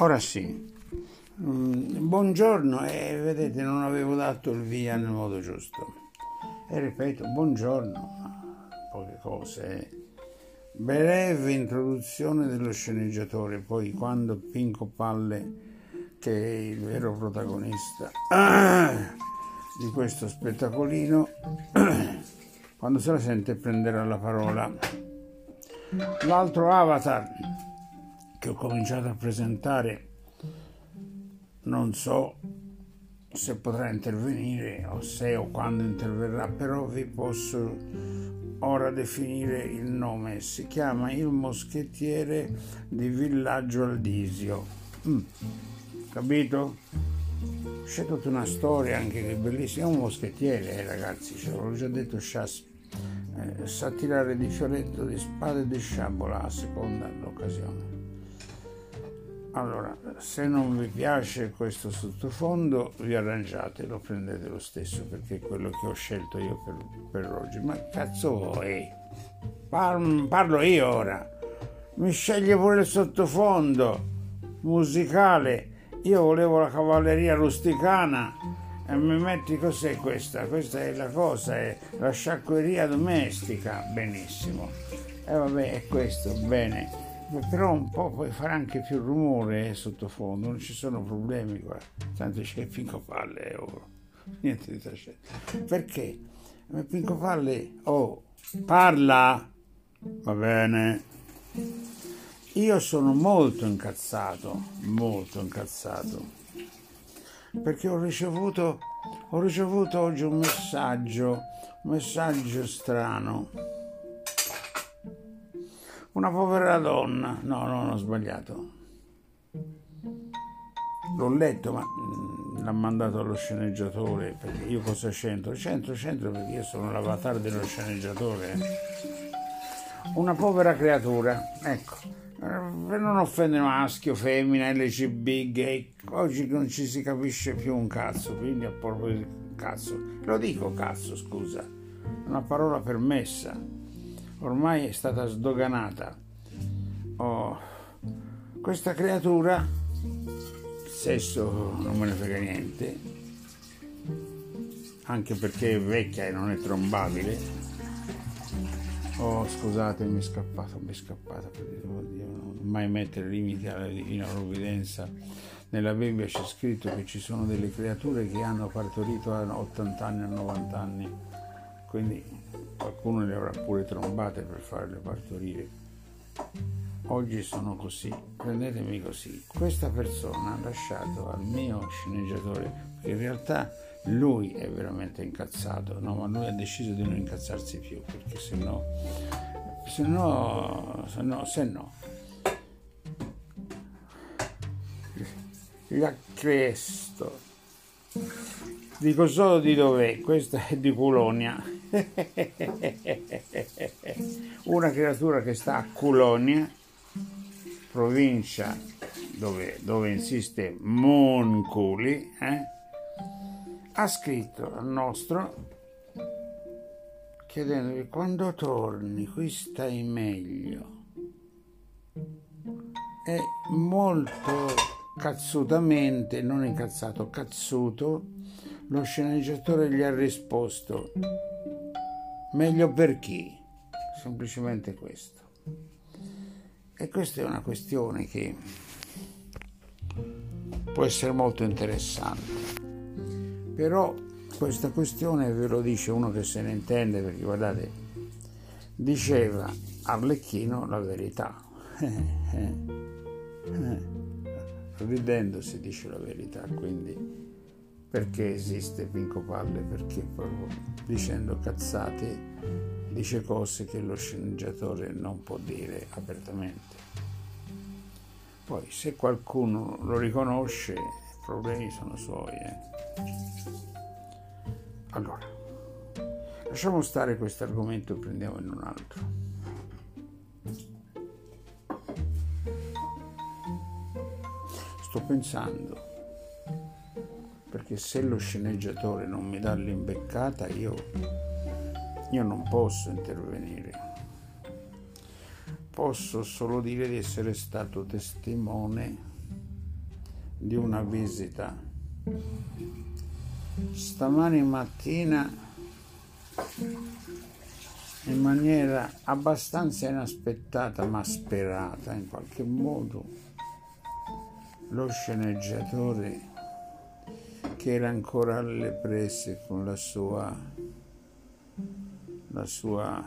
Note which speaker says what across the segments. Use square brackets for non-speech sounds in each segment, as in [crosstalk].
Speaker 1: Ora sì. Mm, buongiorno, e eh, vedete non avevo dato il via nel modo giusto. E ripeto, buongiorno, poche cose. Breve introduzione dello sceneggiatore, poi quando Pinco Palle, che è il vero protagonista ah, [coughs] di questo spettacolino, [coughs] quando se la sente prenderà la parola. L'altro avatar che ho cominciato a presentare non so se potrà intervenire o se o quando interverrà, però vi posso ora definire il nome. Si chiama Il Moschettiere di Villaggio Aldisio. Mm. Capito? C'è tutta una storia anche che è bellissima. È un moschettiere, eh, ragazzi, ce l'ho già detto Chas. Eh, sa tirare di fioretto, di spada e di sciabola a seconda dell'occasione. Allora, se non vi piace questo sottofondo, vi arrangiate, lo prendete lo stesso perché è quello che ho scelto io per, per oggi. Ma cazzo vuoi? Par- parlo io ora. Mi sceglie pure il sottofondo musicale. Io volevo la cavalleria rusticana e mi metti cos'è questa? Questa è la cosa, è la sciacqueria domestica. Benissimo. E vabbè, è questo, bene però un po' puoi fare anche più rumore sottofondo, non ci sono problemi qua, tanto c'è Pinco Palle oh. [laughs] niente di trascendente. Perché? Pinco Palle, oh, parla, va bene. Io sono molto incazzato, molto incazzato, perché ho ricevuto, ho ricevuto oggi un messaggio, un messaggio strano una povera donna. No, no, ho sbagliato. L'ho letto, ma mm, l'ha mandato allo sceneggiatore. Perché io cosa c'entro? C'entro, c'entro perché io sono l'avatar dello sceneggiatore. Una povera creatura, ecco. Per non offendere maschio, femmina, LGB, gay, oggi non ci si capisce più un cazzo, quindi a proprio cazzo. Lo dico cazzo, scusa. Una parola permessa ormai è stata sdoganata. Oh, questa creatura, sesso non me ne frega niente, anche perché è vecchia e non è trombabile. Oh, scusate, mi è scappato, mi è scappato, oddio, non mai mettere limiti alla divina provvidenza. Nella Bibbia c'è scritto che ci sono delle creature che hanno partorito a 80 anni, a 90 anni, quindi qualcuno le avrà pure trombate per farle partorire. Oggi sono così, prendetemi così. Questa persona ha lasciato al mio sceneggiatore, perché in realtà lui è veramente incazzato, no? ma lui ha deciso di non incazzarsi più, perché se no, se no, se no, se no. La Cristo. Dico solo di dov'è, questa è di Colonia. [laughs] Una creatura che sta a Culonia, provincia dove, dove insiste Monculi, eh, ha scritto al nostro chiedendogli quando torni qui stai meglio. E molto cazzutamente, non incazzato, cazzuto, lo sceneggiatore gli ha risposto meglio per chi? Semplicemente questo. E questa è una questione che può essere molto interessante. Però questa questione ve lo dice uno che se ne intende, perché guardate, diceva Arlecchino la verità. [laughs] Ridendo si dice la verità, quindi perché esiste Pinco Palle? Perché proprio dicendo cazzate dice cose che lo sceneggiatore non può dire apertamente. Poi se qualcuno lo riconosce, i problemi sono suoi. Eh. Allora, lasciamo stare questo argomento e prendiamo in un altro. Sto pensando perché se lo sceneggiatore non mi dà l'imbeccata io, io non posso intervenire. Posso solo dire di essere stato testimone di una visita. Stamani mattina, in maniera abbastanza inaspettata ma sperata in qualche modo, lo sceneggiatore che era ancora alle prese con la sua la sua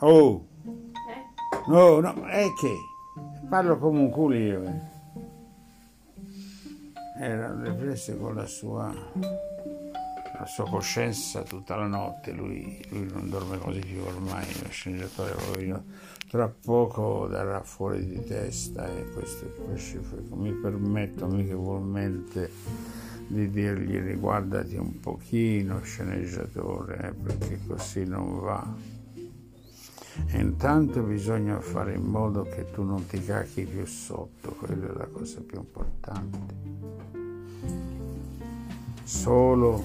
Speaker 1: oh no no è che parlo come un culo io eh. era alle prese con la sua la sua coscienza tutta la notte lui, lui non dorme così più ormai lo sceneggiatore poverino tra poco darà fuori di testa e questo pacifico mi permetto amichevolmente di dirgli riguardati un pochino sceneggiatore eh, perché così non va e intanto bisogna fare in modo che tu non ti cacchi più sotto quella è la cosa più importante. Solo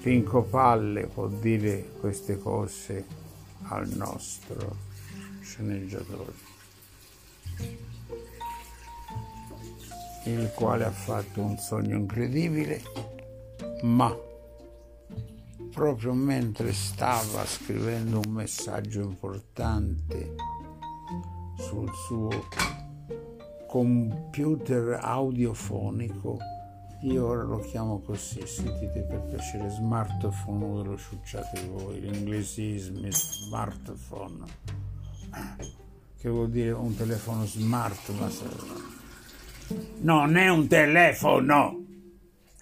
Speaker 1: Pinco Palle può dire queste cose al nostro sceneggiatore il quale ha fatto un sogno incredibile, ma proprio mentre stava scrivendo un messaggio importante sul suo computer audiofonico, io ora lo chiamo così, sentite per piacere smartphone, ve lo ciucciate voi, l'inglesismo smartphone, che vuol dire un telefono smart, ma non è un telefono,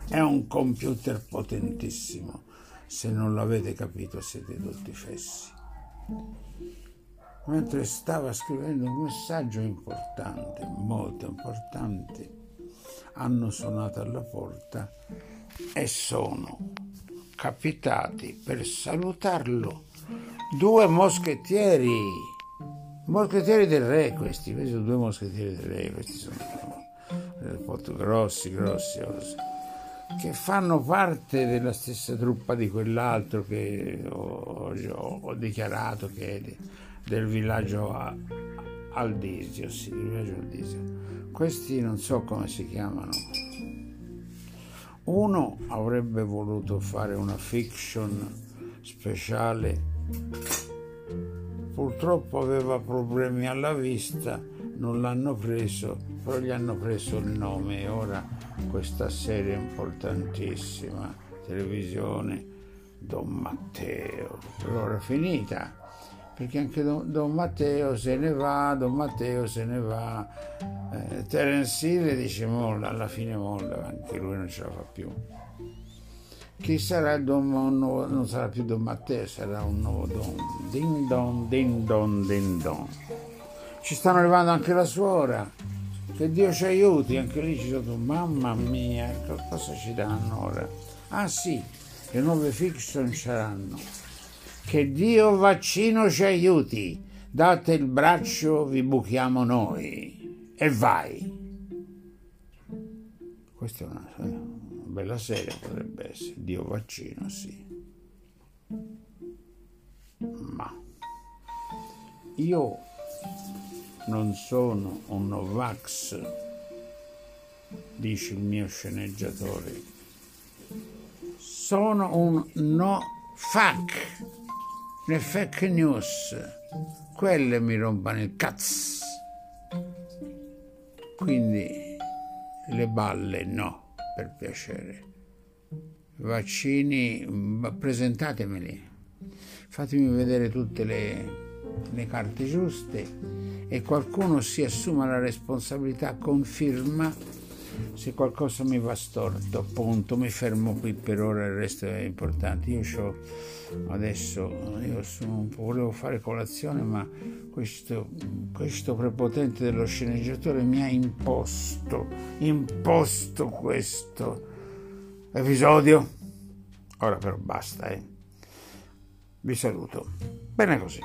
Speaker 1: è un computer potentissimo. Se non l'avete capito siete tutti fessi. Mentre stava scrivendo un messaggio importante, molto importante, hanno suonato alla porta e sono capitati per salutarlo due moschettieri, moschettieri del re questi, questi sono due moschettieri del re, questi sono molto grossi, grossi, che fanno parte della stessa truppa di quell'altro che ho, ho, dichiarato che è del villaggio Aldisio, sì, del villaggio Aldisio. Questi non so come si chiamano. Uno avrebbe voluto fare una fiction speciale, purtroppo aveva problemi alla vista non l'hanno preso, però gli hanno preso il nome e ora questa serie importantissima, televisione, Don Matteo, per ora è finita, perché anche Don, Don, Matteo se ne va, Don Matteo se ne va, eh, Terence Hill dice molla, alla fine molla, anche lui non ce la fa più. Chi sarà il Don, nuovo, non sarà più Don Matteo, sarà un nuovo Don, Din Don, Din Don, Din Don ci stanno arrivando anche la suora. Che Dio ci aiuti, anche lì ci sono, mamma mia, cosa ci danno ora? Ah sì, le nuove fiction saranno. Che Dio vaccino ci aiuti, date il braccio, vi buchiamo noi. E vai. Questa è una, una bella serie, potrebbe essere. Dio vaccino, sì. Ma io non sono un Novax, dice il mio sceneggiatore. Sono un no fac, le fake news. Quelle mi rompono il cazzo. Quindi le balle no, per piacere. Vaccini, presentatemeli. Fatemi vedere tutte le le carte giuste e qualcuno si assuma la responsabilità, conferma se qualcosa mi va storto, appunto, mi fermo qui per ora, il resto è importante. Io ho adesso, io sono volevo fare colazione, ma questo, questo prepotente dello sceneggiatore mi ha imposto, imposto questo episodio. Ora però basta, eh. Vi saluto. Bene così.